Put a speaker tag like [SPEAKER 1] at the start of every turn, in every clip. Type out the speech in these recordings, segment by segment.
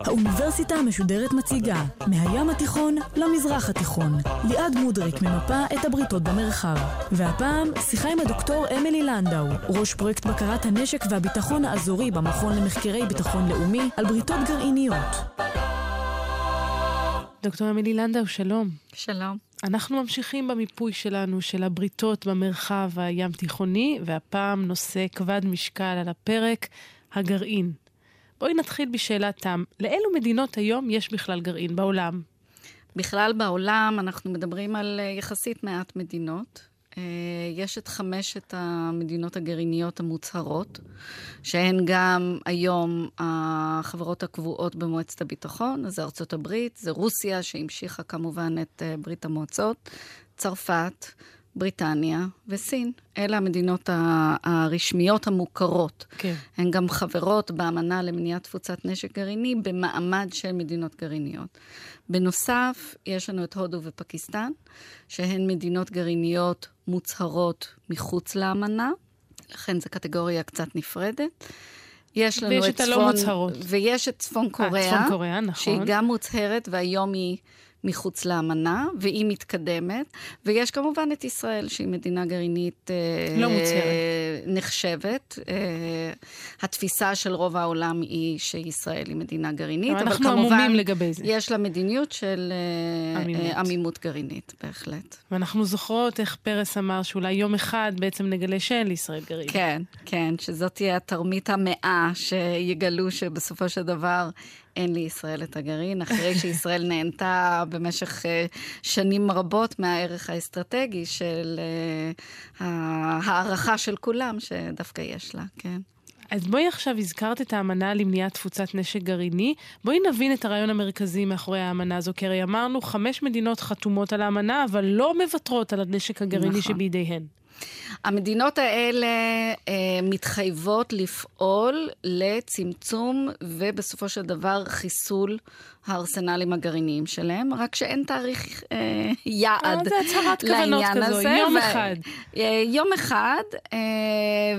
[SPEAKER 1] האוניברסיטה המשודרת מציגה מהים התיכון למזרח התיכון. ליעד מודריק ממפה את הבריתות במרחב. והפעם שיחה עם הדוקטור אמילי לנדאו, ראש פרויקט בקרת הנשק והביטחון האזורי במכון למחקרי ביטחון לאומי על בריתות גרעיניות. דוקטור אמילי לנדאו, שלום.
[SPEAKER 2] שלום.
[SPEAKER 1] אנחנו ממשיכים במיפוי שלנו של הבריתות במרחב הים תיכוני, והפעם נושא כבד משקל על הפרק, הגרעין. בואי נתחיל בשאלת תם. לאילו מדינות היום יש בכלל גרעין בעולם?
[SPEAKER 2] בכלל בעולם אנחנו מדברים על אה, יחסית מעט מדינות. אה, יש את חמשת המדינות הגרעיניות המוצהרות, שהן גם היום החברות הקבועות במועצת הביטחון, זה ארצות הברית, זה רוסיה, שהמשיכה כמובן את אה, ברית המועצות, צרפת, בריטניה וסין. אלה המדינות הרשמיות המוכרות. כן. הן גם חברות באמנה למניעת תפוצת נשק גרעיני במעמד של מדינות גרעיניות. בנוסף, יש לנו את הודו ופקיסטן, שהן מדינות גרעיניות מוצהרות מחוץ לאמנה, לכן זו קטגוריה קצת נפרדת.
[SPEAKER 1] יש לנו את, את צפון... ויש את הלא מוצהרות.
[SPEAKER 2] ויש את צפון קוריאה.
[SPEAKER 1] צפון קוריאה, נכון.
[SPEAKER 2] שהיא גם מוצהרת, והיום היא מחוץ לאמנה, והיא מתקדמת. ויש כמובן את ישראל, שהיא מדינה גרעינית...
[SPEAKER 1] אה, לא מוצהרת.
[SPEAKER 2] נחשבת. אה, התפיסה של רוב העולם היא שישראל היא מדינה גרעינית, אבל,
[SPEAKER 1] אבל כמובן... לגבי זה.
[SPEAKER 2] יש לה מדיניות של אה, עמימות. עמימות גרעינית, בהחלט.
[SPEAKER 1] ואנחנו זוכרות איך פרס אמר שאולי יום אחד בעצם נגלה שאין לישראל גרעין.
[SPEAKER 2] כן, כן, שזאת תהיה התרמית המאה שיגלו שבסופו של דבר אין לישראל את הגרעין, אחרי שישראל נהנתה במשך uh, שנים רבות מהערך האסטרטגי של uh, ההערכה של כולם, שדווקא יש לה, כן.
[SPEAKER 1] אז בואי עכשיו, הזכרת את האמנה למניעת תפוצת נשק גרעיני. בואי נבין את הרעיון המרכזי מאחורי האמנה הזו, כי הרי אמרנו, חמש מדינות חתומות על האמנה, אבל לא מוותרות על הנשק הגרעיני נכון. שבידיהן.
[SPEAKER 2] המדינות האלה אה, מתחייבות לפעול לצמצום ובסופו של דבר חיסול הארסנלים הגרעיניים שלהם, רק שאין תאריך אה, יעד לעניין הזה.
[SPEAKER 1] כזו, יום ו... אחד.
[SPEAKER 2] אה, יום אחד, אה,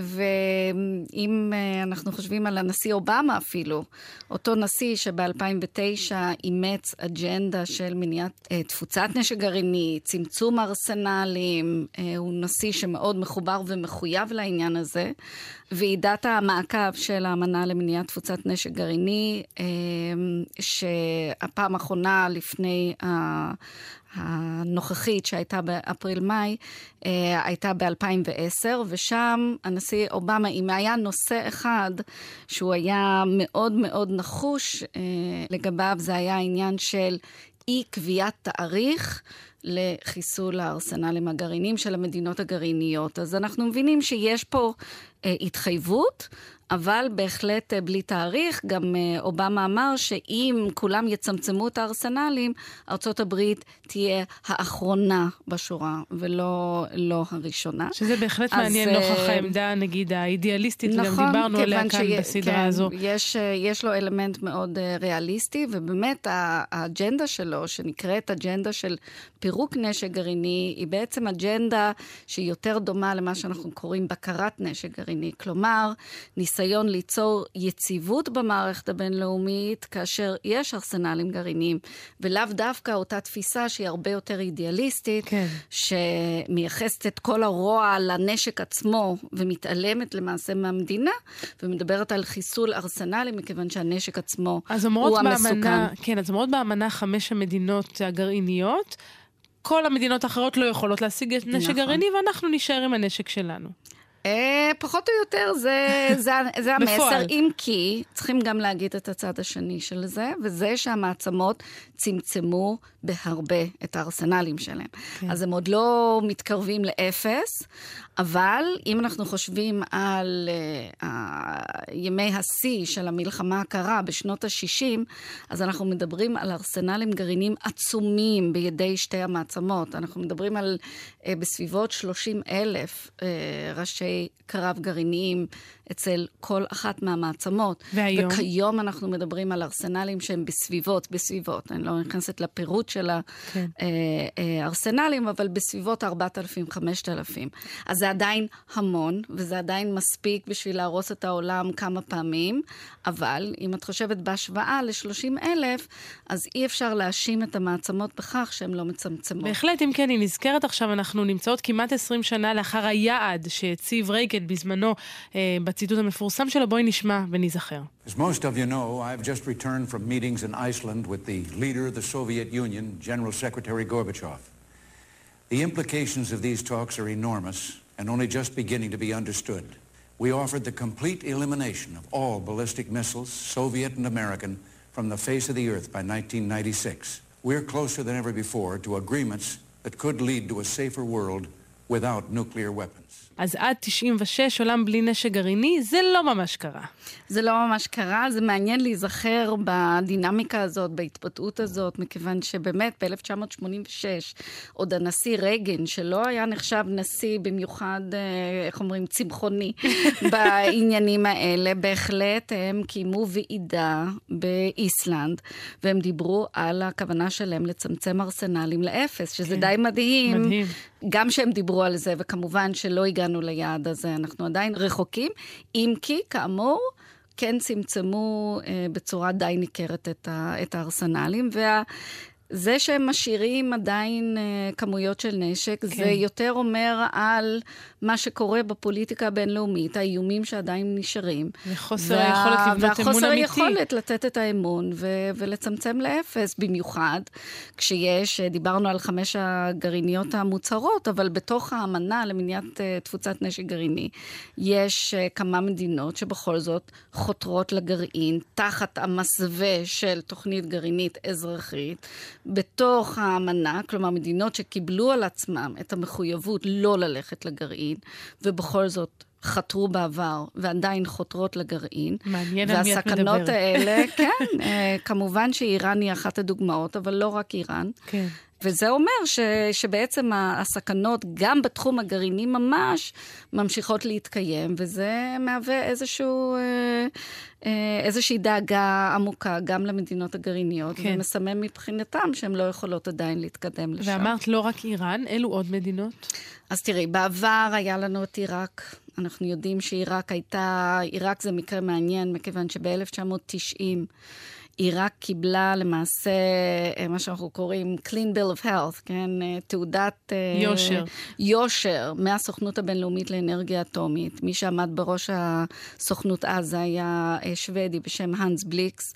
[SPEAKER 2] ואם אה, אנחנו חושבים על הנשיא אובמה אפילו, אותו נשיא שב-2009 אימץ אג'נדה של מניעת אה, תפוצת נשק גרעיני, צמצום ארסנלים, אה, הוא נשיא שמאוד מחובר ומחויב לעניין הזה. ועידת המעקב של האמנה למניעת תפוצת נשק גרעיני, אה, שהפעם האחרונה לפני הנוכחית שהייתה באפריל-מאי, אה, הייתה ב-2010, ושם הנשיא אובמה, אם היה נושא אחד שהוא היה מאוד מאוד נחוש אה, לגביו, זה היה העניין של אי קביעת תאריך לחיסול הארסנלים הגרעיניים של המדינות הגרעיניות. אז אנחנו מבינים שיש פה אה, התחייבות, אבל בהחלט אה, בלי תאריך. גם אה, אובמה אמר שאם כולם יצמצמו את הארסנלים, ארצות הברית תהיה האחרונה בשורה, ולא לא הראשונה.
[SPEAKER 1] שזה בהחלט אז, מעניין נוכח העמדה, נגיד, האידיאליסטית, נכון, וגם דיברנו עליה כאן שיה, בסדרה כן, הזו.
[SPEAKER 2] יש, יש לו אלמנט מאוד ריאליסטי, ובאמת האג'נדה שלו, שנקראת אג'נדה של פירוק נשק גרעיני, היא בעצם אג'נדה שהיא יותר דומה למה שאנחנו קוראים בקרת נשק גרעיני. כלומר, ניסיון ליצור יציבות במערכת הבינלאומית כאשר יש ארסנלים גרעיניים, ולאו דווקא אותה תפיסה שהיא הרבה יותר אידיאליסטית, כן. שמייחסת את כל הרוע לנשק עצמו ומתעלמת למעשה מהמדינה, ומדברת על חיסול ארסנלים, מכיוון שהנשק עצמו הוא המסוכן.
[SPEAKER 1] כן, אז אומרות באמנה חמש המדינות הגרעיניות, כל המדינות האחרות לא יכולות להשיג נשק נכון. גרעיני, ואנחנו נשאר עם הנשק שלנו.
[SPEAKER 2] אה, פחות או יותר זה, זה, זה המסר, אם כי צריכים גם להגיד את הצד השני של זה, וזה שהמעצמות צמצמו בהרבה את הארסנלים שלהם. כן. אז הם עוד לא מתקרבים לאפס, אבל אם אנחנו חושבים על uh, ימי השיא של המלחמה הקרה בשנות ה-60, אז אנחנו מדברים על ארסנלים גרעינים עצומים בידי שתי המעצמות. אנחנו מדברים על uh, בסביבות 30 אלף uh, ראשי קרב גרעיניים אצל כל אחת מהמעצמות.
[SPEAKER 3] והיום?
[SPEAKER 2] וכיום אנחנו מדברים על ארסנלים שהם בסביבות, בסביבות, אני לא נכנסת לפירוט של
[SPEAKER 3] כן.
[SPEAKER 2] הארסנלים, אבל בסביבות 4,000-5,000. אז זה עדיין המון, וזה עדיין מספיק בשביל להרוס את העולם כמה פעמים, אבל אם את חושבת בהשוואה ל-30,000, אז אי אפשר להאשים את המעצמות בכך שהן לא מצמצמות.
[SPEAKER 3] בהחלט, אם כן, היא נזכרת עכשיו, אנחנו נמצאות כמעט 20 שנה לאחר היעד שהציב רייגן בזמנו אה, בציטוט המפורסם שלו. בואי נשמע וניזכר.
[SPEAKER 4] As most of you know, I've just returned from meetings in Iceland with the leader of the Soviet Union, General Secretary Gorbachev. The implications of these talks are enormous and only just beginning to be understood. We offered the complete elimination of all ballistic missiles, Soviet and American, from the face of the earth by 1996. We're closer than ever before to agreements that could lead to a safer world without nuclear weapons.
[SPEAKER 3] אז עד 96 עולם בלי נשק גרעיני, זה לא ממש קרה.
[SPEAKER 2] זה לא ממש קרה, זה מעניין להיזכר בדינמיקה הזאת, בהתבטאות הזאת, מכיוון שבאמת ב-1986, עוד הנשיא רייגן, שלא היה נחשב נשיא במיוחד, אה, איך אומרים, צמחוני בעניינים האלה, בהחלט הם קיימו ועידה באיסלנד, והם דיברו על הכוונה שלהם לצמצם ארסנלים לאפס, שזה כן. די מדהים.
[SPEAKER 3] מדהים.
[SPEAKER 2] גם שהם דיברו על זה, וכמובן שלא הגענו ליעד הזה, אנחנו עדיין רחוקים, אם כי, כאמור, כן צמצמו אה, בצורה די ניכרת את, ה, את הארסנלים, וה... זה שהם משאירים עדיין uh, כמויות של נשק, כן. זה יותר אומר על מה שקורה בפוליטיקה הבינלאומית, האיומים שעדיין נשארים.
[SPEAKER 3] וחוסר וה... היכולת לבנות אמון אמיתי.
[SPEAKER 2] והחוסר היכולת לתת את האמון ו- ולצמצם לאפס, במיוחד כשיש, אה, דיברנו על חמש הגרעיניות המוצהרות, אבל בתוך האמנה למניעת uh, תפוצת נשק גרעיני, יש uh, כמה מדינות שבכל זאת חותרות לגרעין, תחת המסווה של תוכנית גרעינית אזרחית. בתוך האמנה, כלומר מדינות שקיבלו על עצמם את המחויבות לא ללכת לגרעין, ובכל זאת חתרו בעבר ועדיין חותרות לגרעין.
[SPEAKER 3] מעניין על מי את מדברת.
[SPEAKER 2] והסכנות האלה, כן, אה, כמובן שאיראן היא אחת הדוגמאות, אבל לא רק איראן.
[SPEAKER 3] כן.
[SPEAKER 2] וזה אומר ש, שבעצם הסכנות, גם בתחום הגרעיני ממש, ממשיכות להתקיים, וזה מהווה איזשהו, אה, אה, איזושהי דאגה עמוקה גם למדינות הגרעיניות, כן. ומסמם מבחינתם שהן לא יכולות עדיין להתקדם לשם.
[SPEAKER 3] ואמרת לא רק איראן, אילו עוד מדינות?
[SPEAKER 2] אז תראי, בעבר היה לנו את עיראק. אנחנו יודעים שעיראק הייתה, עיראק זה מקרה מעניין, מכיוון שב-1990... עיראק קיבלה למעשה אה, מה שאנחנו קוראים Clean Bill of Health, כן? אה, תעודת...
[SPEAKER 3] אה, יושר.
[SPEAKER 2] יושר מהסוכנות הבינלאומית לאנרגיה אטומית. מי שעמד בראש הסוכנות אז היה שוודי בשם האנס בליקס.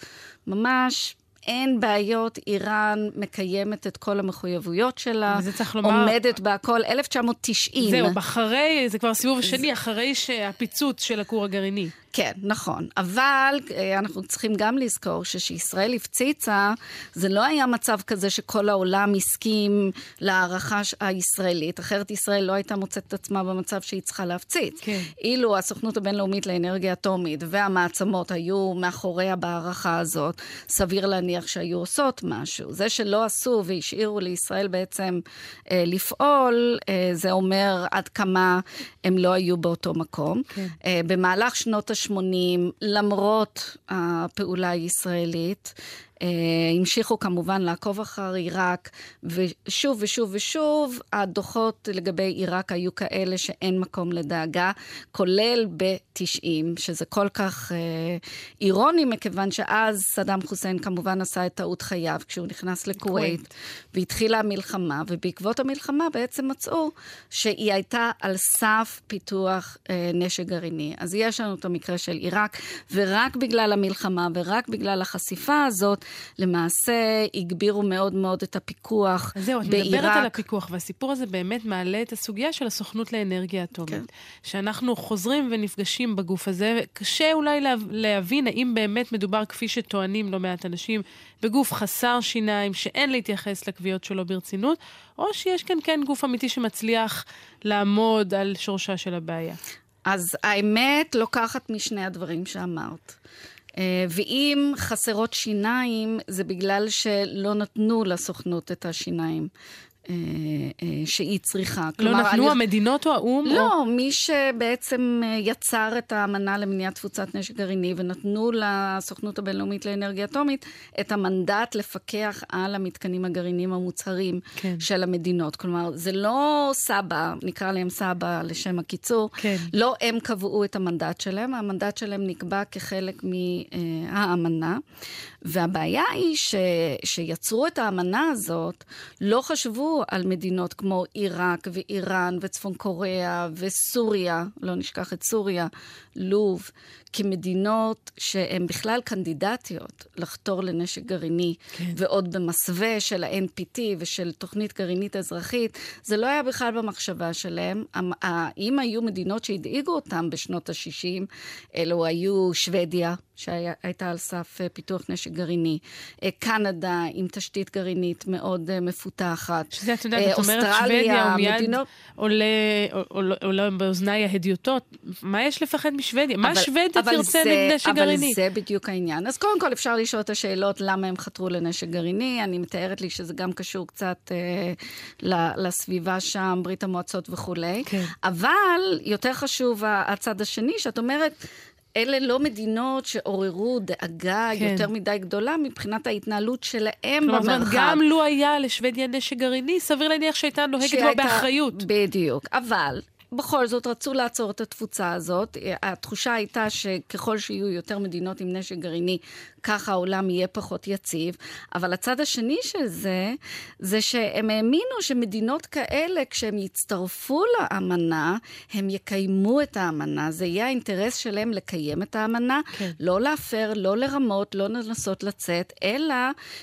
[SPEAKER 2] ממש אין בעיות, איראן מקיימת את כל המחויבויות שלה,
[SPEAKER 3] וזה צריך לומר...
[SPEAKER 2] עומדת בהכל, 1990.
[SPEAKER 3] זהו, אחרי, זה כבר הסיבוב השני, אחרי שהפיצוץ של הכור הגרעיני.
[SPEAKER 2] כן, נכון. אבל אה, אנחנו צריכים גם לזכור שכשישראל הפציצה, זה לא היה מצב כזה שכל העולם הסכים להערכה הישראלית, אחרת ישראל לא הייתה מוצאת את עצמה במצב שהיא צריכה להפציץ.
[SPEAKER 3] כן.
[SPEAKER 2] אילו הסוכנות הבינלאומית לאנרגיה אטומית והמעצמות היו מאחוריה בהערכה הזאת, סביר להניח שהיו עושות משהו. זה שלא עשו והשאירו לישראל בעצם אה, לפעול, אה, זה אומר עד כמה הם לא היו באותו מקום.
[SPEAKER 3] כן.
[SPEAKER 2] אה, במהלך שנות ה... ה-80, למרות הפעולה הישראלית, המשיכו כמובן לעקוב אחר עיראק, ושוב ושוב ושוב הדוחות לגבי עיראק היו כאלה שאין מקום לדאגה, כולל ב-90, שזה כל כך אה, אירוני, מכיוון שאז סדאם חוסיין כמובן עשה את טעות חייו כשהוא נכנס לכווית, והתחילה המלחמה, ובעקבות המלחמה בעצם מצאו שהיא הייתה על סף פיתוח אה, נשק גרעיני. אז יש לנו את המקרה של עיראק, ורק בגלל המלחמה ורק בגלל החשיפה הזאת, למעשה הגבירו מאוד מאוד את הפיקוח
[SPEAKER 3] בעיראק. זהו, את מדברת על הפיקוח, והסיפור הזה באמת מעלה את הסוגיה של הסוכנות לאנרגיה אטומית. כן. שאנחנו חוזרים ונפגשים בגוף הזה, וקשה אולי להבין האם באמת מדובר, כפי שטוענים לא מעט אנשים, בגוף חסר שיניים, שאין להתייחס לקביעות שלו ברצינות, או שיש כאן כן גוף אמיתי שמצליח לעמוד על שורשה של הבעיה.
[SPEAKER 2] אז האמת לוקחת משני הדברים שאמרת. אה, ואם חסרות שיניים, זה בגלל שלא נתנו לסוכנות את השיניים. אה, אה, שהיא צריכה.
[SPEAKER 3] לא כלומר, נתנו אני... המדינות או האו"ם?
[SPEAKER 2] לא,
[SPEAKER 3] או...
[SPEAKER 2] מי שבעצם אה, יצר את האמנה למניעת תפוצת נשק גרעיני, ונתנו לסוכנות הבינלאומית לאנרגיה אטומית את המנדט לפקח על המתקנים הגרעיניים המוצהרים כן. של המדינות. כלומר, זה לא סבא, נקרא להם סבא לשם הקיצור, כן. לא הם קבעו את המנדט שלהם, המנדט שלהם נקבע כחלק מהאמנה. והבעיה היא ש, שיצרו את האמנה הזאת, לא חשבו על מדינות כמו עיראק ואיראן וצפון קוריאה וסוריה, לא נשכח את סוריה, לוב, כמדינות שהן בכלל קנדידטיות לחתור לנשק גרעיני, כן. ועוד במסווה של ה-NPT ושל תוכנית גרעינית אזרחית, זה לא היה בכלל במחשבה שלהם. אם היו מדינות שהדאיגו אותם בשנות ה-60, אלו היו שוודיה, שהייתה על סף אה, פיתוח נשק גרעיני, אה, קנדה עם תשתית גרעינית מאוד אה, מפותחת,
[SPEAKER 3] שזה, את יודעת, את אומרת שוודיה, מיד. עולה, עולה, עולה באוזניי ההדיוטות, מה יש לפחד משוודיה? מה שוודיה תרצה מנשק גרעיני?
[SPEAKER 2] אבל זה בדיוק העניין. אז קודם כל אפשר לשאול את השאלות למה הם חתרו לנשק גרעיני, אני מתארת לי שזה גם קשור קצת אה, לסביבה שם, ברית המועצות וכולי, כן. אבל יותר חשוב הצד השני, שאת אומרת, אלה לא מדינות שעוררו דאגה כן. יותר מדי גדולה מבחינת ההתנהלות שלהם במרחב. כלומר,
[SPEAKER 3] גם לו היה לשוודיה נשק גרעיני, סביר להניח שהייתה נוהגת שהייתה, בו באחריות.
[SPEAKER 2] בדיוק. אבל בכל זאת רצו לעצור את התפוצה הזאת. התחושה הייתה שככל שיהיו יותר מדינות עם נשק גרעיני, ככה העולם יהיה פחות יציב. אבל הצד השני של זה, זה שהם האמינו שמדינות כאלה, כשהם יצטרפו לאמנה, הם יקיימו את האמנה. זה יהיה האינטרס שלהם לקיים את האמנה, כן. לא להפר, לא לרמות, לא לנסות לצאת, אלא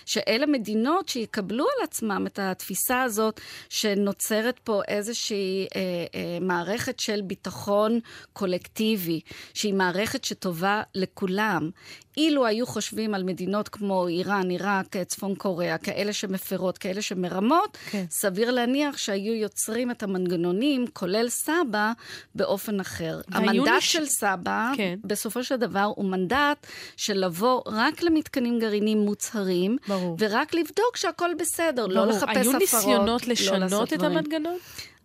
[SPEAKER 2] שאלה מדינות שיקבלו על עצמם את התפיסה הזאת שנוצרת פה איזושהי אה, אה, מערכת של ביטחון קולקטיבי, שהיא מערכת שטובה לכולם. אילו היו חושבים על מדינות כמו איראן, עיראק, צפון קוריאה, כאלה שמפרות, כאלה שמרמות, כן. סביר להניח שהיו יוצרים את המנגנונים, כולל סבא, באופן אחר. המנדט נש... של סבא, כן. בסופו של דבר, הוא מנדט של לבוא רק למתקנים גרעיניים מוצהרים, ברור. ורק לבדוק שהכל בסדר, לא ברור. לא לחפש הפרות.
[SPEAKER 3] היו ניסיונות לא לשנות את המנגנון?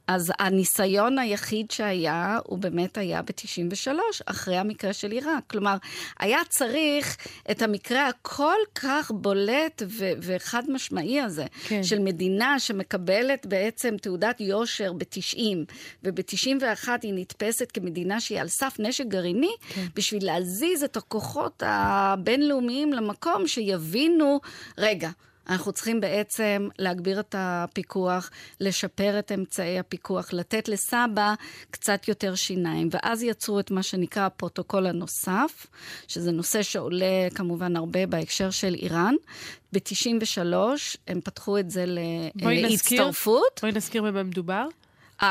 [SPEAKER 2] אז הניסיון היחיד שהיה, הוא באמת היה ב-93, אחרי המקרה של עיראק. כלומר, היה צריך את המקרה הכל כך בולט ו- וחד משמעי הזה, כן. של מדינה שמקבלת בעצם תעודת יושר ב-90, וב-91 היא נתפסת כמדינה שהיא על סף נשק גרעיני, כן. בשביל להזיז את הכוחות הבינלאומיים למקום שיבינו, רגע, אנחנו צריכים בעצם להגביר את הפיקוח, לשפר את אמצעי הפיקוח, לתת לסבא קצת יותר שיניים. ואז יצרו את מה שנקרא הפרוטוקול הנוסף, שזה נושא שעולה כמובן הרבה בהקשר של איראן. ב-93 הם פתחו את זה להצטרפות.
[SPEAKER 3] בואי נזכיר במה מדובר.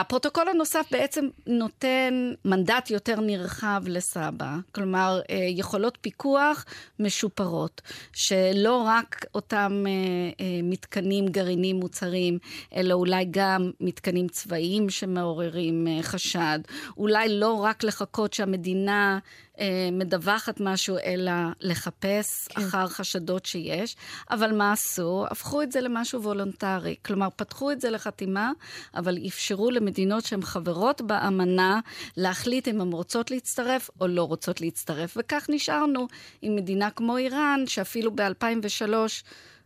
[SPEAKER 2] הפרוטוקול הנוסף בעצם נותן מנדט יותר נרחב לסבא, כלומר אה, יכולות פיקוח משופרות, שלא רק אותם אה, אה, מתקנים גרעינים מוצרים, אלא אולי גם מתקנים צבאיים שמעוררים חשד, אולי לא רק לחכות שהמדינה מדווחת משהו, אלא לחפש כן. אחר חשדות שיש. אבל מה עשו? הפכו את זה למשהו וולונטרי. כלומר, פתחו את זה לחתימה, אבל אפשרו למדינות שהן חברות באמנה להחליט אם הן רוצות להצטרף או לא רוצות להצטרף. וכך נשארנו עם מדינה כמו איראן, שאפילו ב-2003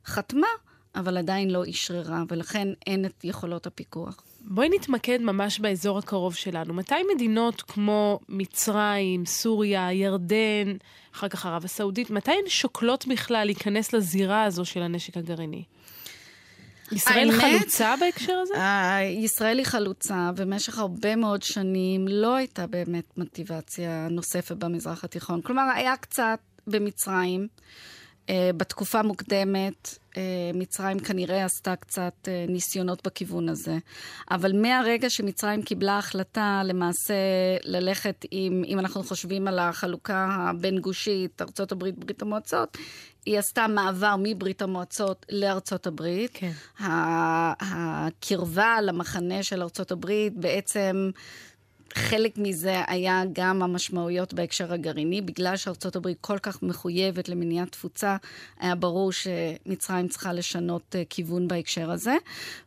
[SPEAKER 2] חתמה, אבל עדיין לא אשררה, ולכן אין את יכולות הפיקוח.
[SPEAKER 3] בואי נתמקד ממש באזור הקרוב שלנו. מתי מדינות כמו מצרים, סוריה, ירדן, אחר כך ערב הסעודית, מתי הן שוקלות בכלל להיכנס לזירה הזו של הנשק הגרעיני? ישראל האמת, חלוצה בהקשר הזה?
[SPEAKER 2] אה, ישראל היא חלוצה, ובמשך הרבה מאוד שנים לא הייתה באמת מוטיבציה נוספת במזרח התיכון. כלומר, היה קצת במצרים. אה, בתקופה מוקדמת, אה, מצרים כנראה עשתה קצת אה, ניסיונות בכיוון הזה. אבל מהרגע שמצרים קיבלה החלטה למעשה ללכת עם, אם אנחנו חושבים על החלוקה הבין-גושית, ארצות הברית, ברית המועצות, היא עשתה מעבר מברית המועצות לארצות הברית. כן. הקרבה למחנה של ארצות הברית בעצם... חלק מזה היה גם המשמעויות בהקשר הגרעיני, בגלל שארצות הברית כל כך מחויבת למניעת תפוצה, היה ברור שמצרים צריכה לשנות uh, כיוון בהקשר הזה,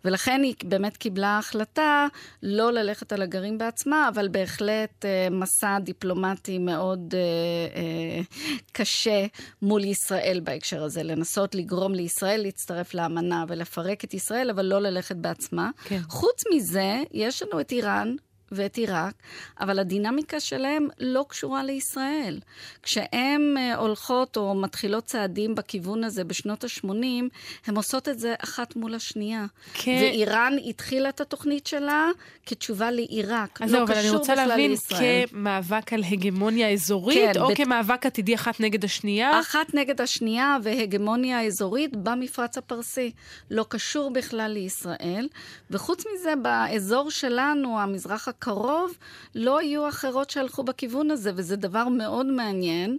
[SPEAKER 2] ולכן היא באמת קיבלה החלטה לא ללכת על הגרעין בעצמה, אבל בהחלט uh, מסע דיפלומטי מאוד uh, קשה מול ישראל בהקשר הזה, לנסות לגרום לישראל להצטרף לאמנה ולפרק את ישראל, אבל לא ללכת בעצמה. כן. חוץ מזה, יש לנו את איראן, ואת עיראק, אבל הדינמיקה שלהם לא קשורה לישראל. כשהן אה, הולכות או מתחילות צעדים בכיוון הזה בשנות ה-80, הן עושות את זה אחת מול השנייה. כן. ואיראן התחילה את התוכנית שלה כתשובה לעיראק.
[SPEAKER 3] אז לא זהו, אבל אני רוצה להבין כמאבק על הגמוניה אזורית, כן, או בת... כמאבק עתידי אחת נגד השנייה?
[SPEAKER 2] אחת נגד השנייה והגמוניה אזורית במפרץ הפרסי. לא קשור בכלל לישראל. וחוץ מזה, באזור שלנו, המזרח הקרוב לא יהיו אחרות שהלכו בכיוון הזה, וזה דבר מאוד מעניין.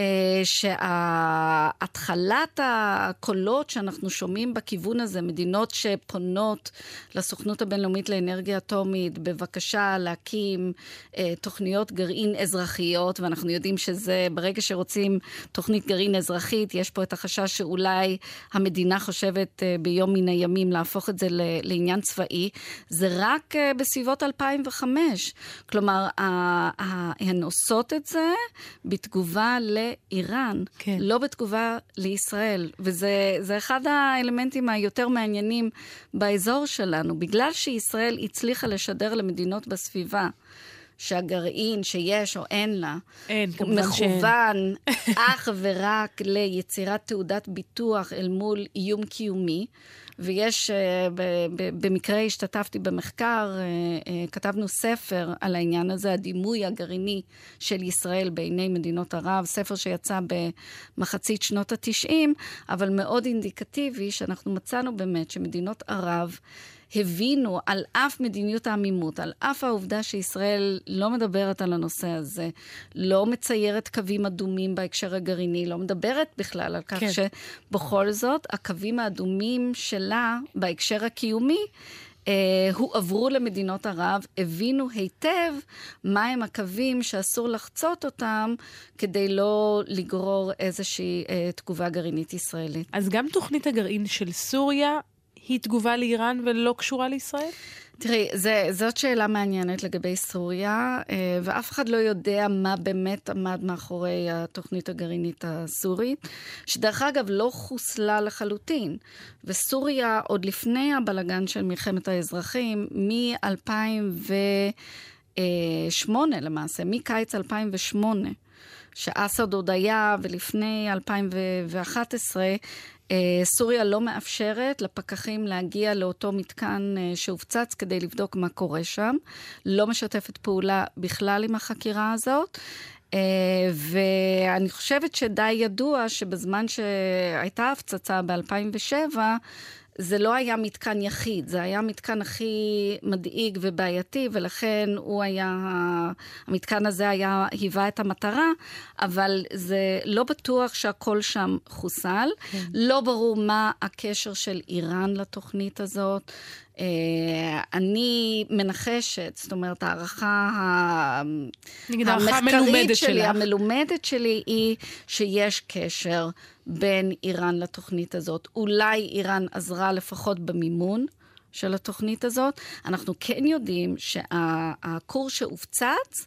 [SPEAKER 2] אה, שהתחלת הקולות שאנחנו שומעים בכיוון הזה, מדינות שפונות לסוכנות הבינלאומית לאנרגיה אטומית, בבקשה להקים אה, תוכניות גרעין אזרחיות, ואנחנו יודעים שזה, ברגע שרוצים תוכנית גרעין אזרחית, יש פה את החשש שאולי המדינה חושבת אה, ביום מן הימים להפוך את זה לעניין צבאי, זה רק בסביבות 2005. כלומר, הן עושות את זה בתגובה ל... לאיראן, כן. לא בתגובה לישראל. וזה אחד האלמנטים היותר מעניינים באזור שלנו. בגלל שישראל הצליחה לשדר למדינות בסביבה, שהגרעין שיש או אין לה,
[SPEAKER 3] אין,
[SPEAKER 2] הוא מכוון אך ורק ליצירת תעודת ביטוח אל מול איום קיומי. ויש, אה, במקרה השתתפתי במחקר, אה, אה, כתבנו ספר על העניין הזה, הדימוי הגרעיני של ישראל בעיני מדינות ערב, ספר שיצא במחצית שנות התשעים, אבל מאוד אינדיקטיבי, שאנחנו מצאנו באמת שמדינות ערב הבינו על אף מדיניות העמימות, על אף העובדה שישראל לא מדברת על הנושא הזה, לא מציירת קווים אדומים בהקשר הגרעיני, לא מדברת בכלל על כך כן. שבכל זאת הקווים האדומים שלה בהקשר הקיומי אה, הועברו למדינות ערב, הבינו היטב מהם הקווים שאסור לחצות אותם כדי לא לגרור איזושהי אה, תגובה גרעינית ישראלית.
[SPEAKER 3] אז גם תוכנית הגרעין של סוריה היא תגובה לאיראן ולא קשורה לישראל?
[SPEAKER 2] תראי, זה, זאת שאלה מעניינת לגבי סוריה, אה, ואף אחד לא יודע מה באמת עמד מאחורי התוכנית הגרעינית הסורית, שדרך אגב לא חוסלה לחלוטין. וסוריה, עוד לפני הבלגן של מלחמת האזרחים, מ-2008 למעשה, מקיץ 2008, שאסד עוד היה, ולפני 2011, אה, סוריה לא מאפשרת לפקחים להגיע לאותו מתקן אה, שהופצץ כדי לבדוק מה קורה שם. לא משתפת פעולה בכלל עם החקירה הזאת. Uh, ואני חושבת שדי ידוע שבזמן שהייתה הפצצה ב-2007, זה לא היה מתקן יחיד, זה היה המתקן הכי מדאיג ובעייתי, ולכן הוא היה, המתקן הזה היה, היווה את המטרה, אבל זה לא בטוח שהכל שם חוסל. כן. לא ברור מה הקשר של איראן לתוכנית הזאת. Uh, אני מנחשת, זאת אומרת, ההערכה המחקרית שלי, המלומדת שלי, היא שיש קשר בין איראן לתוכנית הזאת. אולי איראן עזרה לפחות במימון של התוכנית הזאת. אנחנו כן יודעים שהכור שהופצץ,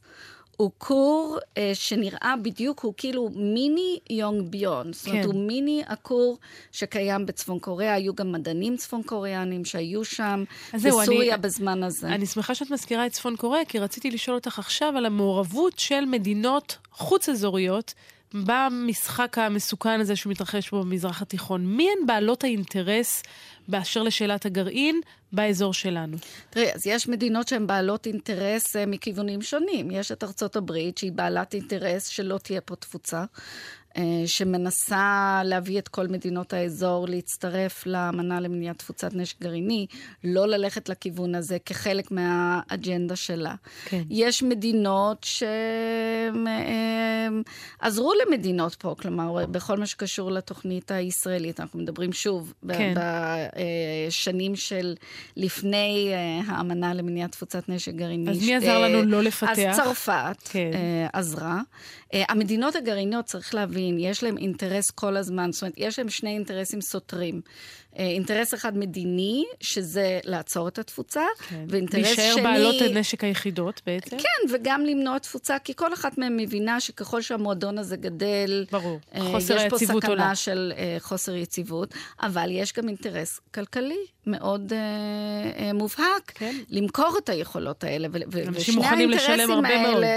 [SPEAKER 2] הוא כור אה, שנראה בדיוק, הוא כאילו מיני יונג ביון. זאת אומרת, כן. הוא מיני הכור שקיים בצפון קוריאה. היו גם מדענים צפון קוריאנים שהיו שם, בסוריה אני, בזמן הזה.
[SPEAKER 3] אני שמחה שאת מזכירה את צפון קוריאה, כי רציתי לשאול אותך עכשיו על המעורבות של מדינות חוץ-אזוריות במשחק המסוכן הזה שמתרחש פה במזרח התיכון, מי הן בעלות האינטרס באשר לשאלת הגרעין באזור שלנו?
[SPEAKER 2] תראי, אז יש מדינות שהן בעלות אינטרס אה, מכיוונים שונים. יש את ארצות הברית, שהיא בעלת אינטרס שלא תהיה פה תפוצה. אה, שמנסה להביא את כל מדינות האזור להצטרף לאמנה למניעת תפוצת נשק גרעיני, לא ללכת לכיוון הזה כחלק מהאג'נדה שלה. כן. יש מדינות שעזרו למדינות פה, כלומר, בכל מה שקשור לתוכנית הישראלית, אנחנו מדברים שוב, כן. בשנים של לפני האמנה למניעת תפוצת נשק גרעיני.
[SPEAKER 3] אז מי עזר לנו לא לפתח?
[SPEAKER 2] אז צרפת כן. עזרה. המדינות הגרעיניות, צריך להבין, יש להם אינטרס כל הזמן, זאת אומרת, יש להם שני אינטרסים סותרים. אה, אינטרס אחד מדיני, שזה לעצור את התפוצה, כן. ואינטרס שני...
[SPEAKER 3] להישאר בעלות הנשק היחידות בעצם.
[SPEAKER 2] כן, וגם למנוע תפוצה, כי כל אחת מהן מבינה שככל שהמועדון הזה גדל...
[SPEAKER 3] ברור, אה, חוסר היציבות
[SPEAKER 2] עולה. יש פה סכנה
[SPEAKER 3] עולה.
[SPEAKER 2] של אה, חוסר יציבות, אבל יש גם אינטרס כלכלי מאוד אה, אה, מובהק, כן. למכור את היכולות האלה.
[SPEAKER 3] מאוד.
[SPEAKER 2] ושני האינטרסים האלה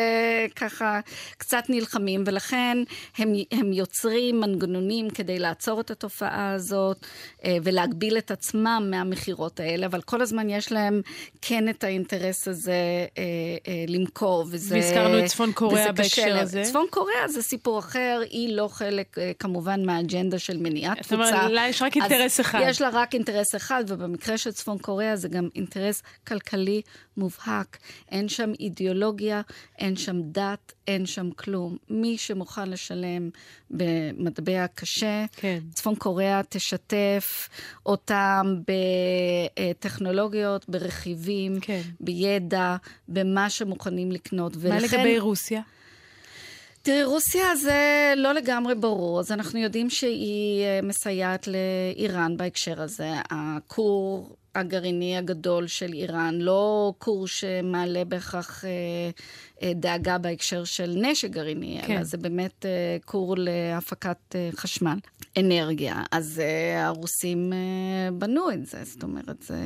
[SPEAKER 2] ככה קצת נלחמים, ולכן הם, הם יוצרים מנגנונים כדי לעצור את התופעה הזאת. אה, ולהגביל את עצמם מהמכירות האלה, אבל כל הזמן יש להם כן את האינטרס הזה אה, אה, למכור, וזה...
[SPEAKER 3] והזכרנו את צפון קוריאה בהקשר הזה.
[SPEAKER 2] צפון קוריאה זה סיפור אחר, היא לא חלק כמובן מהאג'נדה של מניעת תפוצה. זאת אומרת,
[SPEAKER 3] לה יש רק אינטרס אחד.
[SPEAKER 2] יש לה רק אינטרס אחד, ובמקרה של צפון קוריאה זה גם אינטרס כלכלי מובהק. אין שם אידיאולוגיה, אין שם דת, אין שם כלום. מי שמוכן לשלם במטבע קשה, כן. צפון קוריאה תשתף אותם בטכנולוגיות, ברכיבים, כן. בידע, במה שמוכנים לקנות.
[SPEAKER 3] מה ולכן... לגבי רוסיה?
[SPEAKER 2] תראי, רוסיה זה לא לגמרי ברור, אז אנחנו יודעים שהיא אה, מסייעת לאיראן בהקשר הזה. הכור הגרעיני הגדול של איראן, לא כור שמעלה בהכרח אה, אה, דאגה בהקשר של נשק גרעיני, כן. אלא זה באמת אה, כור להפקת אה, חשמל, אנרגיה. אז אה, הרוסים אה, בנו את זה, זאת אומרת, זה,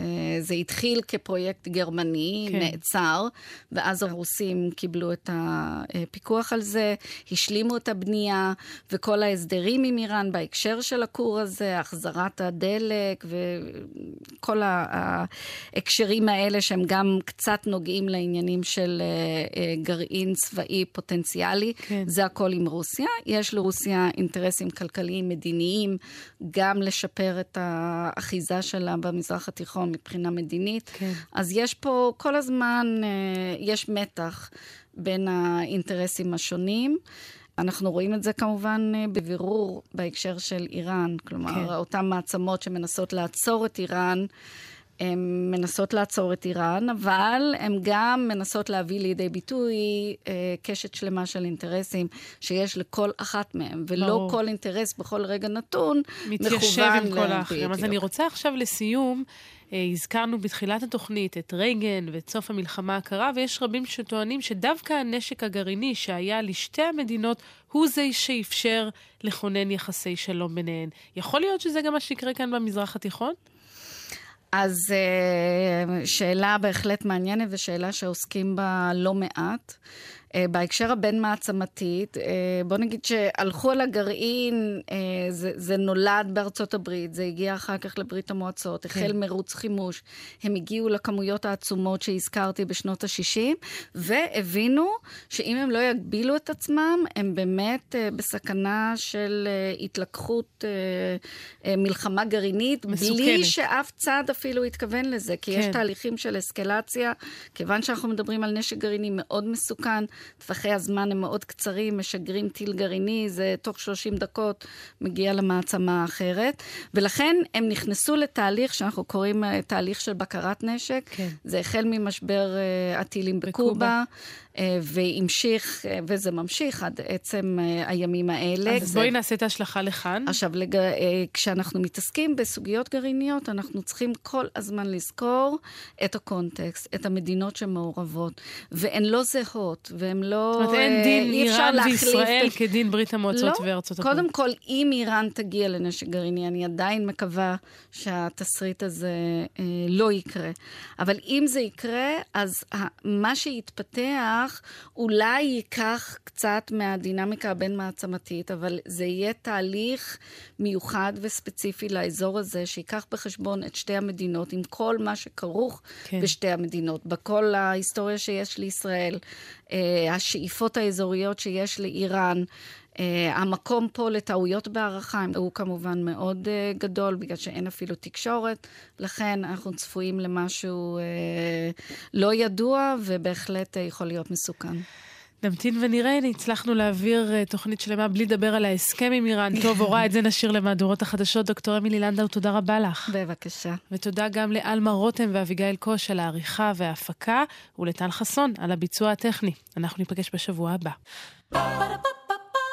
[SPEAKER 2] זה התחיל כפרויקט גרמני, כן. נעצר, ואז הרוסים קיבלו את הפיקוח על זה, השלימו את הבנייה, וכל ההסדרים עם איראן בהקשר של הכור הזה, החזרת הדלק וכל. ההקשרים האלה שהם גם קצת נוגעים לעניינים של אה, אה, גרעין צבאי פוטנציאלי, כן. זה הכל עם רוסיה. יש לרוסיה אינטרסים כלכליים, מדיניים, גם לשפר את האחיזה שלה במזרח התיכון מבחינה מדינית. כן. אז יש פה כל הזמן, אה, יש מתח בין האינטרסים השונים. אנחנו רואים את זה כמובן בבירור בהקשר של איראן, כלומר, כן. אותן מעצמות שמנסות לעצור את איראן. הן מנסות לעצור את איראן, אבל הן גם מנסות להביא לידי ביטוי אה, קשת שלמה של אינטרסים שיש לכל אחת מהן, ולא ברור. כל אינטרס בכל רגע נתון
[SPEAKER 3] מתיישב עם כל האחרים. אז אני רוצה עכשיו לסיום, אה, הזכרנו בתחילת התוכנית את רייגן ואת סוף המלחמה הקרה, ויש רבים שטוענים שדווקא הנשק הגרעיני שהיה לשתי המדינות, הוא זה שאפשר לכונן יחסי שלום ביניהן. יכול להיות שזה גם מה שיקרה כאן במזרח התיכון?
[SPEAKER 2] אז אה, שאלה בהחלט מעניינת ושאלה שעוסקים בה לא מעט. אה, בהקשר הבין-מעצמתית, אה, בוא נגיד שהלכו על הגרעין, אה, זה, זה נולד בארצות הברית, זה הגיע אחר כך לברית המועצות, החל כן. מרוץ חימוש, הם הגיעו לכמויות העצומות שהזכרתי בשנות ה-60, והבינו שאם הם לא יגבילו את עצמם, הם באמת בסכנה של התלקחות, מלחמה גרעינית, מסוכנת. בלי שאף צד אפילו התכוון לזה, כי כן. יש תהליכים של אסקלציה, כיוון שאנחנו מדברים על נשק גרעיני מאוד מסוכן. טווחי הזמן הם מאוד קצרים, משגרים טיל גרעיני, זה תוך 30 דקות מגיע למעצמה האחרת. ולכן הם נכנסו לתהליך שאנחנו קוראים אה, תהליך של בקרת נשק. כן. זה החל ממשבר uh, הטילים בקובה. בקובה. אה, והמשיך, אה, וזה ממשיך עד עצם אה, הימים האלה.
[SPEAKER 3] אז בואי נעשה את ההשלכה לכאן.
[SPEAKER 2] עכשיו, לג... כשאנחנו מתעסקים בסוגיות גרעיניות, אנחנו צריכים כל הזמן לזכור את הקונטקסט, את המדינות שמעורבות, והן לא זהות, והן לא...
[SPEAKER 3] זאת אומרת, אין דין איראן וישראל את... כדין ברית המועצות
[SPEAKER 2] לא,
[SPEAKER 3] וארצות הברית.
[SPEAKER 2] קודם כל, אם איראן תגיע לנשק גרעיני, אני עדיין מקווה שהתסריט הזה אה, לא יקרה. אבל אם זה יקרה, אז מה שיתפתח... כך, אולי ייקח קצת מהדינמיקה הבין-מעצמתית, אבל זה יהיה תהליך מיוחד וספציפי לאזור הזה, שייקח בחשבון את שתי המדינות, עם כל מה שכרוך כן. בשתי המדינות, בכל ההיסטוריה שיש לישראל, אה, השאיפות האזוריות שיש לאיראן. Uh, המקום פה לטעויות בהערכה הוא כמובן מאוד uh, גדול, בגלל שאין אפילו תקשורת, לכן אנחנו צפויים למשהו uh, לא ידוע ובהחלט uh, יכול להיות מסוכן.
[SPEAKER 3] נמתין ונראה, הנה הצלחנו להעביר uh, תוכנית שלמה בלי לדבר על ההסכם עם איראן. טוב, הורה, את זה נשאיר למהדורות החדשות. דוקטור אמילי לנדאו, תודה רבה לך.
[SPEAKER 2] בבקשה.
[SPEAKER 3] ותודה גם לאלמה רותם ואביגיל קוש על העריכה וההפקה, ולטל חסון על הביצוע הטכני. אנחנו ניפגש בשבוע הבא.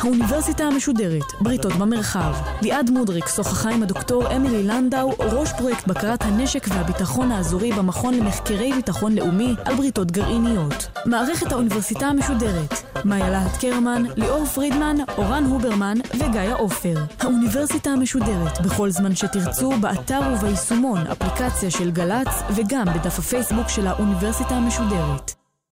[SPEAKER 1] האוניברסיטה המשודרת, בריתות במרחב. ליעד מודריק שוחחה עם הדוקטור אמילי לנדאו, ראש פרויקט בקרת הנשק והביטחון האזורי במכון למחקרי ביטחון לאומי על בריתות גרעיניות. מערכת האוניברסיטה המשודרת, מאיה להט קרמן, ליאור פרידמן, אורן הוברמן וגיא עופר. האוניברסיטה המשודרת, בכל זמן שתרצו, באתר וביישומון, אפליקציה של גל"צ, וגם בדף הפייסבוק של האוניברסיטה המשודרת.